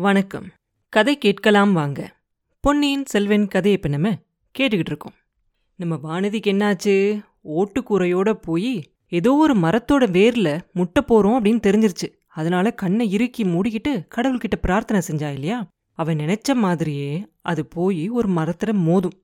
வணக்கம். கதை கேட்கலாம் வாங்க. பொன்னியின் செல்வன் கதையை இப்போ நம்ம கேட்டுக்கிட்டு இருக்கோம். நம்ம வானதிக்கு என்னாச்சு? ஓட்டுக்கூரையோட போய் ஏதோ ஒரு மரத்தோட வேரில் முட்டை போகிறோம் அப்படின்னு தெரிஞ்சிருச்சு. அதனால கண்ணை இறுக்கி மூடிக்கிட்டு கடவுள்கிட்ட பிரார்த்தனை செஞ்சா இல்லையா? அவன் நினைச்ச மாதிரியே அது போய் ஒரு மரத்தில் மோதும்.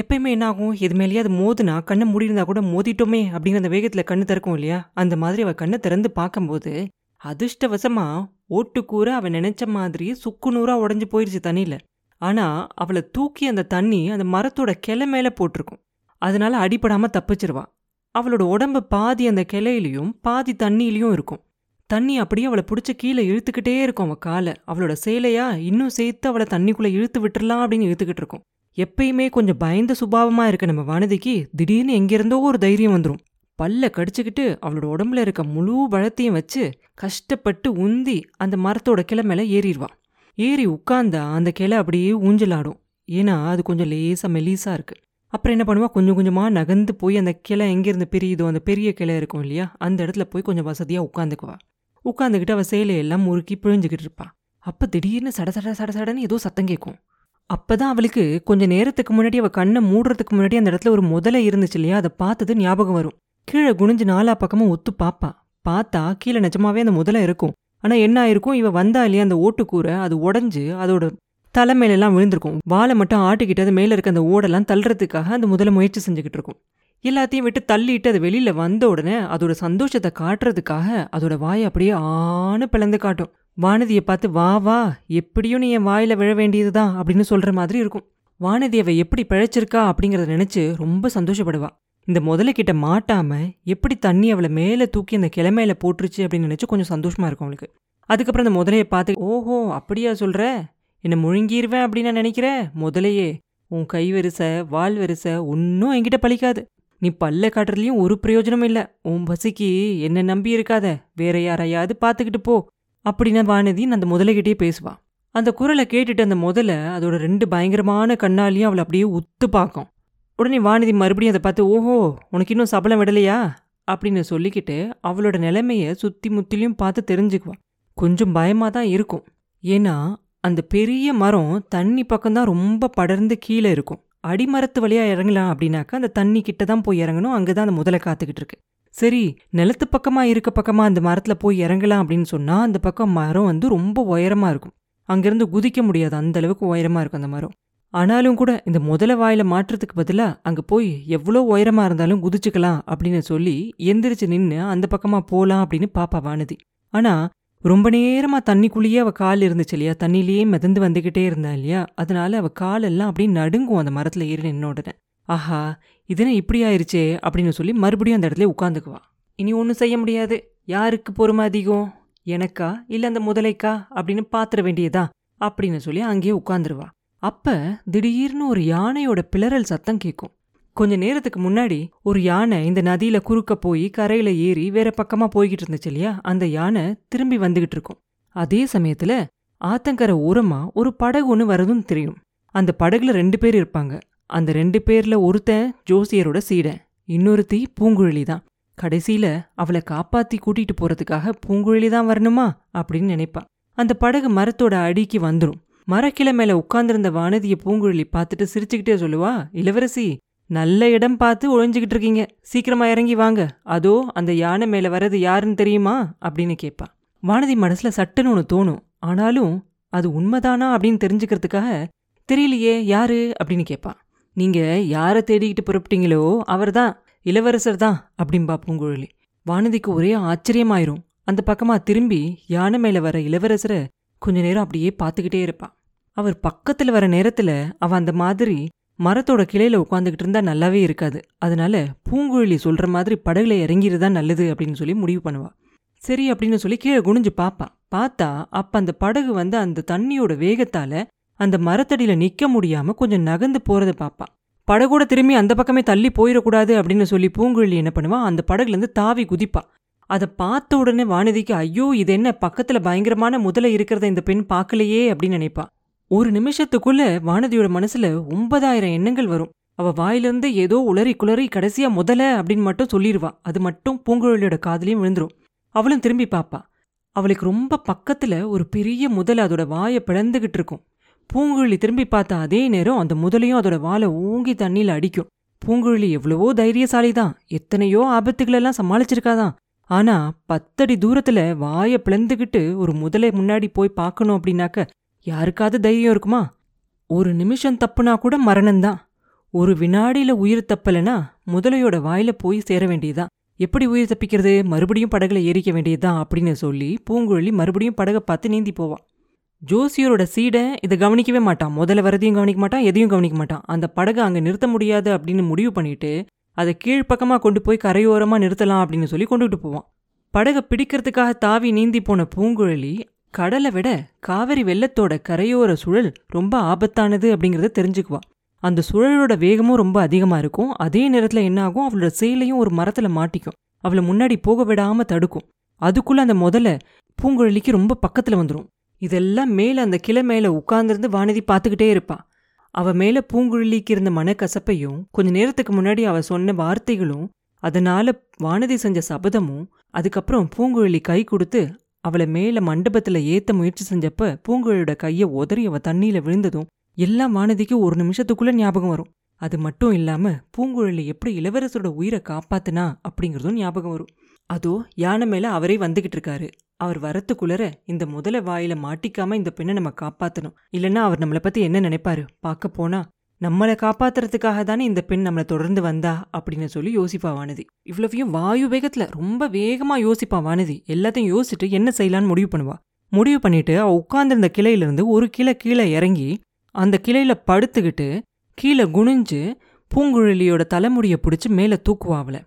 எப்பயுமே என்ன ஆகும் எது மேலேயே அது மோதுனா கண்ணை மூடியிருந்தா கூட மோதிட்டோமே அப்படிங்கிற அந்த வேகத்தில் கண்ணு திறக்கும் இல்லையா? அந்த மாதிரி அவள் கண்ணை திறந்து பார்க்கும்போது அதிர்ஷ்டவசமா ஓட்டுக்கூற அவன் நினைச்ச மாதிரி சுக்குநூறா உடஞ்சு போயிருச்சு தண்ணியில. ஆனா அவளை தூக்கி அந்த தண்ணி அந்த மரத்தோட கிளை மேல போட்டிருக்கும். அதனால அடிபடாம தப்பிச்சிருவா. அவளோட உடம்பு பாதி அந்த கிளையிலையும் பாதி தண்ணியிலையும் இருக்கும். தண்ணி அப்படியே அவளை பிடிச்ச கீழே இழுத்துக்கிட்டே இருக்கும் அவள் காலை. அவளோட சேலையா இன்னும் சேர்த்து அவளை தண்ணிக்குள்ள இழுத்து விட்டுறலாம் அப்படின்னு இழுத்துக்கிட்டு இருக்கும். எப்பயுமே கொஞ்சம் பயந்த சுபாவமா இருக்க நம்ம வானதிக்கு. திடீர்னு எங்கிருந்தோ ஒரு தைரியம் வந்துடும் பல்ல கடிச்சுக்கிட்டு அவளோட உடம்புல இருக்க முழு பழத்தையும் வச்சு கஷ்டப்பட்டு உந்தி அந்த மரத்தோட கிளை மேல ஏறிடுவா. ஏறி உட்கார்ந்தா அந்த கிளை அப்படியே ஊஞ்சலாடும். ஏன்னா அது கொஞ்சம் லேசா மெலீஸாக இருக்கு. அப்புறம் என்ன பண்ணுவா? கொஞ்சம் கொஞ்சமா நகர்ந்து போய் அந்த கிளை எங்கேருந்து பிரியுதோ அந்த பெரிய கிளை இருக்கும் இல்லையா? அந்த இடத்துல போய் கொஞ்சம் வசதியா உட்காந்துக்குவா. உட்காந்துக்கிட்டு அவ சேலையெல்லாம் முறுக்கி பிழிஞ்சுக்கிட்டு இருப்பா. அப்ப திடீர்னு சட சட சட சடன்னு ஏதோ சத்தம் கேட்கும் அப்பதான் அவளுக்கு கொஞ்ச நேரத்துக்கு முன்னாடி அவ கண்ணை மூடுறதுக்கு முன்னாடி அந்த இடத்துல ஒரு முதலை இருந்துச்சு இல்லையா? அதை பார்த்தது ஞாபகம் வரும். கீழே குனிஞ்சு நாலா பக்கமும் ஒத்து பாப்பா. பார்த்தா கீழே நிஜமாவே அந்த முதலை இருக்கும். ஆனா என்ன ஆயிருக்கும்? இவ வந்தா இல்லையா அந்த ஓட்டுக்கூரை அது உடஞ்சு அதோட தலை விழுந்திருக்கும். வாழை மட்டும் ஆட்டிக்கிட்டு அது மேல இருக்க அந்த ஓடெல்லாம் தள்ளுறதுக்காக அந்த முதல்ல முயற்சி செஞ்சுக்கிட்டு இருக்கும் எல்லாத்தையும் விட்டு தள்ளிட்டு அது வெளியில வந்த உடனே அதோட சந்தோஷத்தை காட்டுறதுக்காக அதோட வாயை அப்படியே ஆணு பிளந்து காட்டும். வானதியை பார்த்து வா வா எப்படியும் நீ என் வாயில விழ வேண்டியதுதான் அப்படின்னு சொல்ற மாதிரி இருக்கும். வானதி அவ எப்படி பிழைச்சிருக்கா அப்படிங்கறத நினைச்சு ரொம்ப சந்தோஷப்படுவா. இந்த முதலைக்கிட்ட மாட்டாமல் எப்படி தண்ணி அவளை மேலே தூக்கி அந்த கிளமையில போட்டுருச்சு அப்படின்னு நினச்சி கொஞ்சம் சந்தோஷமா இருக்கும் அவளுக்கு. அதுக்கப்புறம் அந்த முதலையை பார்த்து ஓஹோ அப்படியா சொல்கிற என்னை முழுங்கிருவேன் அப்படின்னு நான் நினைக்கிற? முதலையே உன் கை வரிசை வால் வரிசை ஒன்றும் என்கிட்ட பழிக்காது. நீ பல்ல காட்டுறதுலையும் ஒரு பிரயோஜனமும் இல்லை. உன் பசிக்கு என்ன நம்பி இருக்காத. வேற யாரையாவது பார்த்துக்கிட்டு போ. அப்படின்னு வானதி அந்த முதலைகிட்டே பேசுவான் அந்த குரலை கேட்டுட்டு அந்த முதல்ல அதோட ரெண்டு பயங்கரமான கண்ணாலையும் அவளை அப்படியே உத்து பார்க்கும். உடனே வானதி மறுபடியும் அதை பார்த்து ஓஹோ உனக்கு இன்னும் சபலம் விடலையா? அப்படின்னு சொல்லிக்கிட்டு அவளோட நிலைமையை சுற்றி முத்திலையும் பார்த்து தெரிஞ்சுக்குவான் கொஞ்சம் பயமாக தான் இருக்கும். ஏன்னா அந்த பெரிய மரம் தண்ணி பக்கம்தான் ரொம்ப படர்ந்து கீழே இருக்கும். அடிமரத்து வழியாக இறங்கலாம் அப்படின்னாக்கா அந்த தண்ணி கிட்ட தான் போய் இறங்கணும். அங்கே தான் அந்த முதலை காத்துக்கிட்டு இருக்கு. சரி நிலத்து பக்கமாக இருக்க பக்கமாக அந்த மரத்தில் போய் இறங்கலாம் அப்படின்னு சொன்னால் அந்த பக்கம் மரம் வந்து ரொம்ப உயரமாக இருக்கும். அங்கேருந்து குதிக்க முடியாது. அந்த அளவுக்கு உயரமாக இருக்கும் அந்த மரம். ஆனாலும் கூட இந்த முதல வாயில மாற்றத்துக்கு பதிலா அங்க போய் எவ்வளோ உயரமா இருந்தாலும் குதிச்சுக்கலாம் அப்படின்னு சொல்லி எந்திரிச்சு நின்று அந்த பக்கமா போலாம் அப்படின்னு பாப்பா வானதி. ஆனா ரொம்ப நேரமா தண்ணிக்குள்ளேயே அவ கால் இருந்துச்சு இல்லையா? தண்ணிலேயே மிதந்து வந்துகிட்டே இருந்தா இல்லையா? அதனால அவ காலெல்லாம் அப்படியே நடுங்கும் அந்த மரத்துல ஏறி நின்ன உடனே. ஆஹா இதுனா இப்படி ஆயிருச்சே? அப்படின்னு சொல்லி மறுபடியும் அந்த இடத்துல உட்காந்துக்குவா இனி ஒன்றும் செய்ய முடியாது. யாருக்கு பொறுமை அதிகம்? எனக்கா? இல்லை அந்த முதலைக்கா? அப்படின்னு பாத்திர வேண்டியதா அப்படின்னு சொல்லி அங்கேயே உட்காந்துருவா அப்ப திடீர்னு ஒரு யானையோட பிளறல் சத்தம் கேட்கும் கொஞ்ச நேரத்துக்கு முன்னாடி ஒரு யானை இந்த நதியில குறுக்க போய் கரையில ஏறி வேற பக்கமா போய்கிட்டு இருந்துச்சு இல்லையா? அந்த யானை திரும்பி வந்துகிட்டு இருக்கும். அதே சமயத்துல ஆத்தங்கரை ஓரமா ஒரு படகு ஒன்று வரதும் தெரியும். அந்த படகுல ரெண்டு பேர் இருப்பாங்க. அந்த ரெண்டு பேர்ல ஒருத்தன் ஜோசியரோட சீடன் இன்னொருத்தி பூங்குழலி தான் கடைசியில அவளை காப்பாத்தி கூட்டிட்டு போறதுக்காக பூங்குழலி தான் வரணுமா அப்படின்னு நினைப்பா. அந்த படகு மரத்தோட அடிக்கு வந்துடும் மரக்கிளை மேல உட்கார்ந்திருந்த வானதிய பூங்குழலி பார்த்துட்டு சிரிச்சுக்கிட்டே சொல்லுவா இளவரசி நல்ல இடம் பார்த்து ஒழிஞ்சுக்கிட்டு இருக்கீங்க. சீக்கிரமா இறங்கி வாங்க. அதோ அந்த யானை மேல வர்றது யாருன்னு தெரியுமா? அப்படின்னு கேட்பா. வானதி மனசுல சட்டுன்னு ஒன்று தோணும். ஆனாலும் அது உண்மைதானா அப்படின்னு தெரிஞ்சுக்கிறதுக்காக தெரியலையே யாரு? அப்படின்னு கேட்பா. நீங்க யாரை தேடிக்கிட்டு புறப்பட்டீங்களோ அவர்தான். இளவரசர் தான் அப்படின்பா பூங்குழலி. வானதிக்கு ஒரே ஆச்சரியமாயிரும். அந்த பக்கமா திரும்பி யானை மேல வர இளவரசரை கொஞ்ச நேரம் அப்படியே பார்த்துக்கிட்டே இருப்பா. அவர் பக்கத்துல வர நேரத்துல அவ அந்த மாதிரி மரத்தோட கிளையில உட்காந்துக்கிட்டு இருந்தா நல்லாவே இருக்காது. அதனால பூங்குழலி சொல்ற மாதிரி படகுல இறங்கிருந்தா நல்லது அப்படின்னு சொல்லி முடிவு பண்ணுவா. சரி அப்படின்னு சொல்லி கீழே குனிஞ்சு பாப்பா. பார்த்தா அப்ப அந்த படகு வந்து அந்த தண்ணியோட வேகத்தால அந்த மரத்தடியில நிக்க முடியாம கொஞ்சம் நகர்ந்து போறத பாப்பா. படகோட திரும்பி அந்த பக்கமே தள்ளி போயிடக்கூடாது அப்படின்னு சொல்லி பூங்குழலி என்ன பண்ணுவா? அந்த படகுல இருந்து தாவி குதிப்பா. அதை பார்த்த உடனே வானதிக்கு ஐயோ இது என்ன? பக்கத்துல பயங்கரமான முதல இருக்கிறத இந்த பெண் பார்க்கலையே அப்படின்னு நினைப்பா. ஒரு நிமிஷத்துக்குள்ள வானதியோட மனசுல ஒன்பதாயிரம் எண்ணங்கள் வரும். அவ வாயிலிருந்து ஏதோ உளறி குளறி கடைசியா முதல அப்படின்னு மட்டும் சொல்லிடுவா அது மட்டும் பூங்குழலியோட காதலையும் விழுந்துரும். அவளும் திரும்பி பாப்பா. அவளுக்கு ரொம்ப பக்கத்துல ஒரு பெரிய முதலை அதோட வாயை பிளந்துகிட்டு இருக்கும். பூங்குழலி திரும்பி பார்த்த அதே நேரம் அந்த முதலையும் அதோட வாழை ஊங்கி தண்ணியில அடிக்கும். பூங்குழலி எவ்வளவோ தைரியசாலி தான் எத்தனையோ ஆபத்துகளெல்லாம் சமாளிச்சிருக்காதான். ஆனா பத்தடி தூரத்துல வாயை பிளந்துகிட்டு ஒரு முதலை முன்னாடி போய் பார்க்கணும் அப்படின்னாக்க யாருக்காவது தைரியம் இருக்குமா? ஒரு நிமிஷம் தப்புனா கூட மரணம்தான். ஒரு வினாடியில உயிர் தப்பலனா முதலையோட வாயில போய் சேர வேண்டியதுதான் எப்படி உயிர் தப்பிக்கிறது? மறுபடியும் படகுல ஏறிக்க வேண்டியதுதான் அப்படின்னு சொல்லி பூங்குழலி மறுபடியும் படகை பார்த்து நீந்தி போவான் ஜோசியரோட சீடை இதை கவனிக்கவே மாட்டான். முதல்ல வரதையும் கவனிக்க மாட்டான் எதையும் கவனிக்க மாட்டான். அந்த படகை அங்கே நிறுத்த முடியாது அப்படின்னு முடிவு பண்ணிட்டு அதை கீழ்ப்பக்கமாக கொண்டு போய் கரையோரமாக நிறுத்தலாம் அப்படின்னு சொல்லி கொண்டுகிட்டு போவான். படகை பிடிக்கிறதுக்காக தாவி நீந்தி போன பூங்குழலி கடலை விட காவிரி வெள்ளத்தோட கரையோர சுழல் ரொம்ப ஆபத்தானது அப்படிங்கிறத தெரிஞ்சுக்குவா அந்த சுழலோட வேகமும் ரொம்ப அதிகமாக இருக்கும். அதே நேரத்தில் என்ன ஆகும் அவளோட சேலையும் ஒரு மரத்தில் மாட்டிக்கும். அவளை முன்னாடி போக விடாம தடுக்கும். அதுக்குள்ள அந்த முதல்ல பூங்குழலிக்கு ரொம்ப பக்கத்தில் வந்துடும் இதெல்லாம் மேலே அந்த கிளை மேலே உட்கார்ந்திருந்து வானதி பார்த்துக்கிட்டே இருப்பா. அவ மேல பூங்குழலிக்கு இருந்த மனக்கசப்பையும் கொஞ்ச நேரத்துக்கு முன்னாடி அவ சொன்ன வார்த்தைகளும் அதனால வானதி செஞ்ச சபதமும் அதுக்கப்புறம் பூங்குழலி கை கொடுத்து அவளை மேல மண்டபத்துல ஏத்த முயற்சி செஞ்சப்ப பூங்குழலியோட கைய உதறி அவ தண்ணியில விழுந்ததும் எல்லா வானதிக்கு ஒரு நிமிஷத்துக்குள்ள ஞாபகம் வரும். அது மட்டும் இல்லாம பூங்குழலி எப்படி இளவரசரோட உயிரை காப்பாத்துனா அப்படிங்கறதும் ஞாபகம் வரும். அதோ யானை மேல அவரே வந்துகிட்டு இருக்காரு. அவர் வரத்துக்குள்ளர இந்த முதல வாயில மாட்டிக்காம இந்த பெண்ணை நம்ம காப்பாத்தணும். இல்லைன்னா அவர் நம்மளை பத்தி என்ன நினைப்பாரு? பார்க்க போனா நம்மளை காப்பாத்துறதுக்காக தானே இந்த பெண் நம்மளை தொடர்ந்து வந்தா அப்படின்னு சொல்லி யோசிப்பா வானதி. இவ்வளவையும் வாயு வேகத்துல ரொம்ப வேகமா யோசிப்பா வானதி. எல்லாத்தையும் யோசிச்சுட்டு என்ன செய்யலான்னு முடிவு பண்ணுவா. முடிவு பண்ணிட்டு அவ உட்கார்ந்திருந்த கிளையிலிருந்து ஒரு கிளை கீழே இறங்கி அந்த கிளையில படுத்துக்கிட்டு கீழே குனிஞ்சு பூங்குழலியோட தலைமுடியை பிடிச்சி மேலே தூக்குவா அவளை.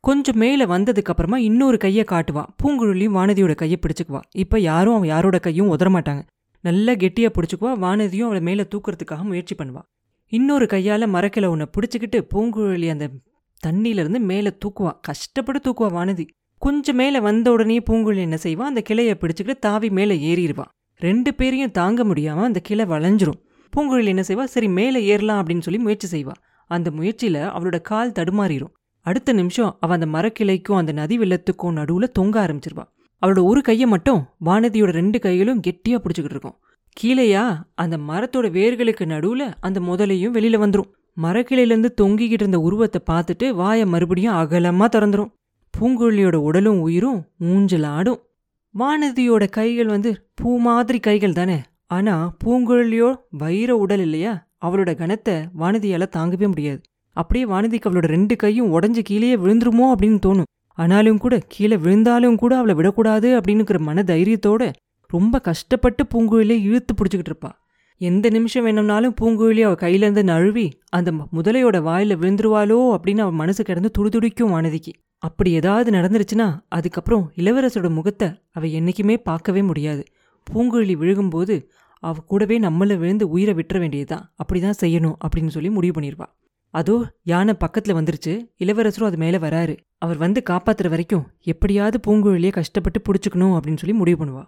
கொஞ்சம் மேலே வந்ததுக்கு அப்புறமா இன்னொரு கையை காட்டுவா. பூங்குழலியும் வானதியோட கையை பிடிச்சுக்குவா. இப்போ யாரும் அவன் யாரோட கையும் உதற மாட்டாங்க நல்லா கெட்டியாக பிடிச்சுக்குவா. வானதியும் அவளை மேலே தூக்குறதுக்காக முயற்சி பண்ணுவா. இன்னொரு கையால் மரக்கில உன்னை பிடிச்சிக்கிட்டு பூங்குழலி அந்த தண்ணியிலேருந்து மேலே தூக்குவா. கஷ்டப்பட்டு தூக்குவா வானதி. கொஞ்சம் மேலே வந்த உடனே பூங்குழலி என்ன செய்வான் அந்த கிளையை பிடிச்சிக்கிட்டு தாவி மேலே ஏறிடுவான் ரெண்டு பேரையும் தாங்க முடியாமல் அந்த கிளை வளைஞ்சிரும். பூங்குழலி என்ன செய்வா? சரி மேலே ஏறலாம் அப்படின்னு சொல்லி முயற்சி செய்வா. அந்த முயற்சியில் அவளோட கால் தடுமாறிடும் அடுத்த நிமிஷம் அவள் அந்த மரக்கிளைக்கும் அந்த நதி வெள்ளத்துக்கும் நடுவில் தொங்க ஆரம்பிச்சிருவா. அவளோட ஒரு கையை மட்டும் வானதியோட ரெண்டு கைகளும் கெட்டியாக பிடிச்சிக்கிட்டு இருக்கும். கீழேயா? அந்த மரத்தோட வேர்களுக்கு நடுவுல அந்த முதலையும் வெளியில வந்துரும். மரக்கிளையிலேருந்து தொங்கிக்கிட்டு இருந்த உருவத்தை பார்த்துட்டு வாயை மறுபடியும் அகலமா திறந்துரும். பூங்குழலியோட உடலும் உயிரும் ஊஞ்சல் ஆடும். வானதியோட கைகள் வந்து பூ மாதிரி கைகள் தானே. ஆனா பூங்குழலியோ வைர உடல் இல்லையா? அவளோட கனத்தை வானதியால தாங்கவே முடியாது. அப்படியே வானதிக்கு அவளோட ரெண்டு கையும் உடஞ்சு கீழேயே விழுந்துருமோ அப்படின்னு தோணும். ஆனாலும் கூட கீழே விழுந்தாலும் கூட அவளை விடக்கூடாது அப்படின்னுக்கிற மன தைரியத்தோட ரொம்ப கஷ்டப்பட்டு பூங்குழலியை இழுத்து பிடிச்சிக்கிட்டு இருப்பா. எந்த நிமிஷம் வேணும்னாலும் பூங்குழலி அவள் கையிலேருந்து நழுவி அந்த முதலையோட வாயில விழுந்துருவாளோ அப்படின்னு அவள் மனசு கிடந்து துடிதுடிக்கும் வானதிக்கு. அப்படி ஏதாவது நடந்துருச்சுன்னா அதுக்கப்புறம் இளவரசரோட முகத்தை அவள் என்னைக்குமே பார்க்கவே முடியாது. பூங்குழலி விழுகும்போது அவ கூடவே நம்மளை விழுந்து உயிரை விட்டுற வேண்டியதுதான். அப்படிதான் செய்யணும் அப்படின்னு சொல்லி முடிவு பண்ணிடுவா அதோ யானை பக்கத்தில் வந்துருச்சு. இளவரசரும் அது மேலே வராரு. அவர் வந்து காப்பாத்துற வரைக்கும் எப்படியாவது பூங்குழலியை கஷ்டப்பட்டு பிடிச்சிக்கணும் அப்படின்னு சொல்லி முடிவு பண்ணுவா.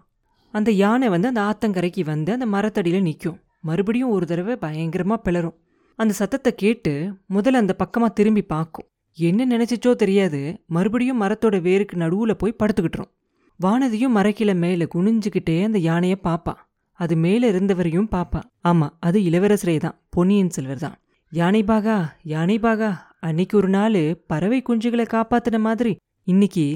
அந்த யானை வந்து அந்த ஆத்தங்கரைக்கு வந்து அந்த மரத்தடியில நிற்கும் மறுபடியும் ஒரு தடவை பயங்கரமா பிளரும். அந்த சத்தத்தை கேட்டு முதல்ல அந்த பக்கமா திரும்பி பார்க்கும். என்ன நினைச்சிச்சோ தெரியாது. மறுபடியும் மரத்தோட வேருக்கு நடுவுல போய் படுத்துக்கிட்டுரும். வானதியும் மரக்கில மேல குனிஞ்சுக்கிட்டே அந்த யானைய பாப்பா. அது மேல இருந்தவரையும் பாப்பா. ஆமா அது இளவரசரே தான் பொன்னியின் செல்வர் தான். யானை பாகா யானை பாகா அன்னைக்கு ஒரு நாள் பறவை குஞ்சுகளை காப்பாத்துன மாதிரி. இன்னைக்கு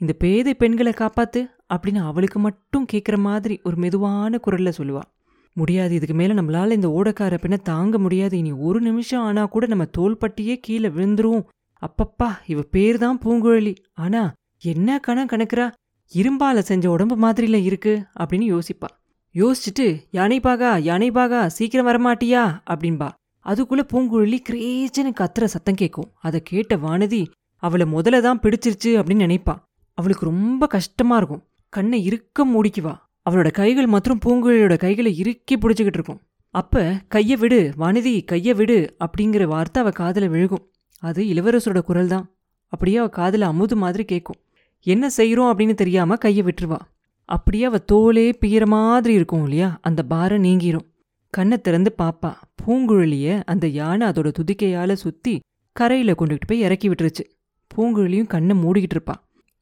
இந்த பேதை பெண்களை காப்பாத்து. அப்படின்னு அவளுக்கு மட்டும் கேட்குற மாதிரி ஒரு மெதுவான குரல்ல சொல்லுவா. முடியாது இதுக்கு மேல நம்மளால இந்த ஓடக்கார பின்ன தாங்க முடியாது. இனி ஒரு நிமிஷம் ஆனா கூட நம்ம தோள்பட்டியே கீழே விழுந்துரும் அப்பப்பா இவ பேர் தான் பூங்குழலி. ஆனா என்ன கணம் கணக்குறா? இரும்பால செஞ்ச உடம்பு மாதிரில இருக்கு அப்படின்னு யோசிப்பா. யோசிச்சுட்டு யானை பாகா யானை பாகா சீக்கிரம் வரமாட்டியா? அப்படின்பா. அதுக்குள்ள பூங்குழலி கிரேச்சன்னு கத்துற சத்தம் கேட்கும் அதை கேட்ட வானதி அவளை முதல்ல தான் பிடிச்சிருச்சு அப்படின்னு நினைப்பா. அவளுக்கு ரொம்ப கஷ்டமா இருக்கும். கண்ணை இறுக்க மூடிக்குவா அவளோட கைகள் மற்றும் பூங்குழலியோட கைகளை இறுக்கி பிடிச்சிக்கிட்டு இருக்கும். அப்ப கைய விடு வனிதி கைய விடு அப்படிங்கிற வார்த்தை அவ காதுல விழுகும். அது இளவரசரோட குரல் தான் அப்படியே அவ காதுல அமுது மாதிரி கேட்கும் என்ன செய்யறோம் அப்படின்னு தெரியாம கைய விட்டுருவா. அப்படியே அவ தோலே பிய்யற மாதிரி இருக்கும் இல்லையா? அந்த பாரம் நீங்கிரும். கண்ணை திறந்து பாப்பா. பூங்குழலிய அந்த யானை அதோட துதிக்கையால சுத்தி கரையில கொண்டுகிட்டு போய் இறக்கி விட்டுருச்சு. பூங்குழலியும் கண்ணை மூடிக்கிட்டு இருப்பா.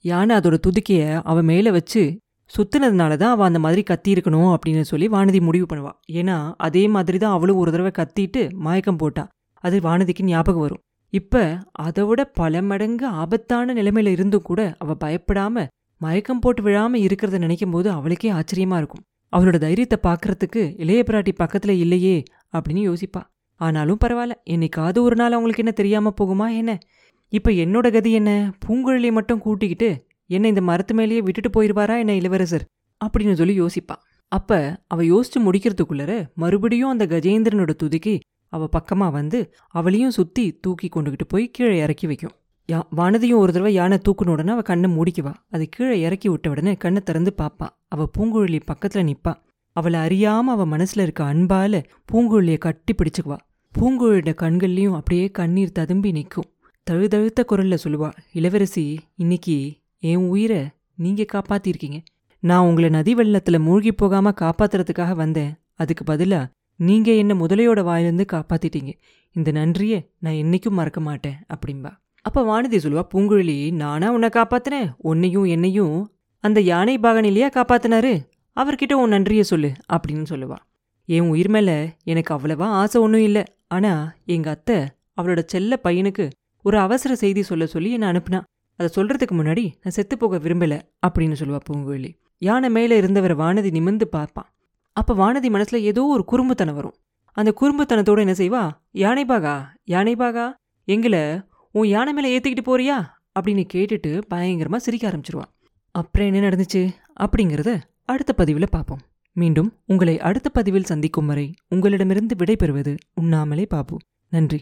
யானை அதோட துதுக்கிய அவன் மேலே வச்சு சுத்துனதுனால தான் அவள் அந்த மாதிரி கத்தி இருக்கணும் அப்படின்னு சொல்லி வானதி முடிவு பண்ணுவா. ஏன்னா அதே மாதிரி தான் அவளும் ஒரு தடவை கத்திட்டு மயக்கம் போட்டா. அது வானதிக்கு ஞாபகம் வரும். இப்போ அதை விட பல மடங்கு ஆபத்தான நிலைமையில இருந்தும் கூட அவள் பயப்படாம மயக்கம் போட்டு விழாம இருக்கிறத நினைக்கும் போது அவளுக்கே ஆச்சரியமா இருக்கும். அவளோட தைரியத்தை பார்க்கறதுக்கு இளைய பிராட்டி பக்கத்துல இல்லையே அப்படின்னு யோசிப்பா. ஆனாலும் பரவாயில்ல. என்னைக்காவது ஒரு நாள் அவங்களுக்கு என்ன தெரியாம போகுமா என்ன? இப்போ என்னோட கதி என்ன? பூங்குழலியை மட்டும் கூட்டிக்கிட்டு என்னை இந்த மரத்து மேலேயே விட்டுட்டு போயிருவாரா என்ன இளவரசர்? அப்படின்னு சொல்லி யோசிப்பா. அப்ப அவ யோசிச்சு முடிக்கிறதுக்குள்ளர மறுபடியும் அந்த கஜேந்திரனோட துதிக்கு அவ பக்கமா வந்து அவளையும் சுத்தி தூக்கி கொண்டுகிட்டு போய் கீழே இறக்கி வைக்கும். யா வானதியும் ஒரு தடவை யானை தூக்குன உடனே அவ கண்ணை மூடிக்குவா அது கீழே இறக்கி விட்ட உடனே கண்ணை திறந்து பாப்பா. அவ பூங்குழலி பக்கத்துல நிப்பா. அவளை அறியாம அவ மனசுல இருக்க அன்பால பூங்குழலிய கட்டி பிடிச்சுக்குவா. பூங்குழலியோட கண்கள்லயும் அப்படியே கண்ணீர் ததும்பி நிற்கும் தழுதழுத்த குரல்ல சொல்லுவா இளவரசி இன்னைக்கு என் உயிரை நீங்க காப்பாத்திருக்கீங்க. நான் உங்களை நதி வெள்ளத்துல மூழ்கி போகாம காப்பாத்துறதுக்காக வந்தேன். அதுக்கு பதிலா நீங்க என்ன முதலையோட வாயிலிருந்து காப்பாத்திட்டீங்க. இந்த நன்றியை நான் என்னைக்கும் மறக்க மாட்டேன் அப்படின்பா அப்ப வானதி சொல்லுவா பூங்குழலி நானா உன்னை காப்பாத்தினேன். உன்னையும் என்னையும் அந்த யானை பாகன் இல்லையா காப்பாத்தினாரு. அவர்கிட்ட உன் நன்றியை சொல்லு அப்படின்னு சொல்லுவா. என் உயிர் மேல எனக்கு அவ்வளவா ஆசை ஒன்றும் இல்லை. ஆனா எங்க அத்தை அவளோட செல்ல பையனுக்கு ஒரு அவசர செய்தி சொல்ல சொல்லி என்னை அனுப்புனா அதை சொல்றதுக்கு முன்னாடி நான் செத்து போக விரும்பல அப்படின்னு சொல்லுவா பூங்குழலி. யானை மேலே இருந்தவரை வானதி நிமிந்து பார்ப்பான். அப்போ வானதி மனசில் ஏதோ ஒரு குறும்புத்தனம் வரும். அந்த குறும்புத்தனத்தோடு என்ன செய்வா? யானைபாகா யானைபாகா எங்களை உன் யானை மேலே ஏற்றிக்கிட்டு போறியா? அப்படின்னு கேட்டுட்டு பயங்கரமாக சிரிக்க ஆரம்பிச்சிருவா. அப்புறம் என்ன நடந்துச்சு? அப்படிங்கிறத அடுத்த பதிவில் பார்ப்போம். மீண்டும் உங்களை அடுத்த பதிவில் சந்திக்கும் வரை உங்களிடமிருந்து விடைபெறுவது உண்ணாமலே பாபு. நன்றி.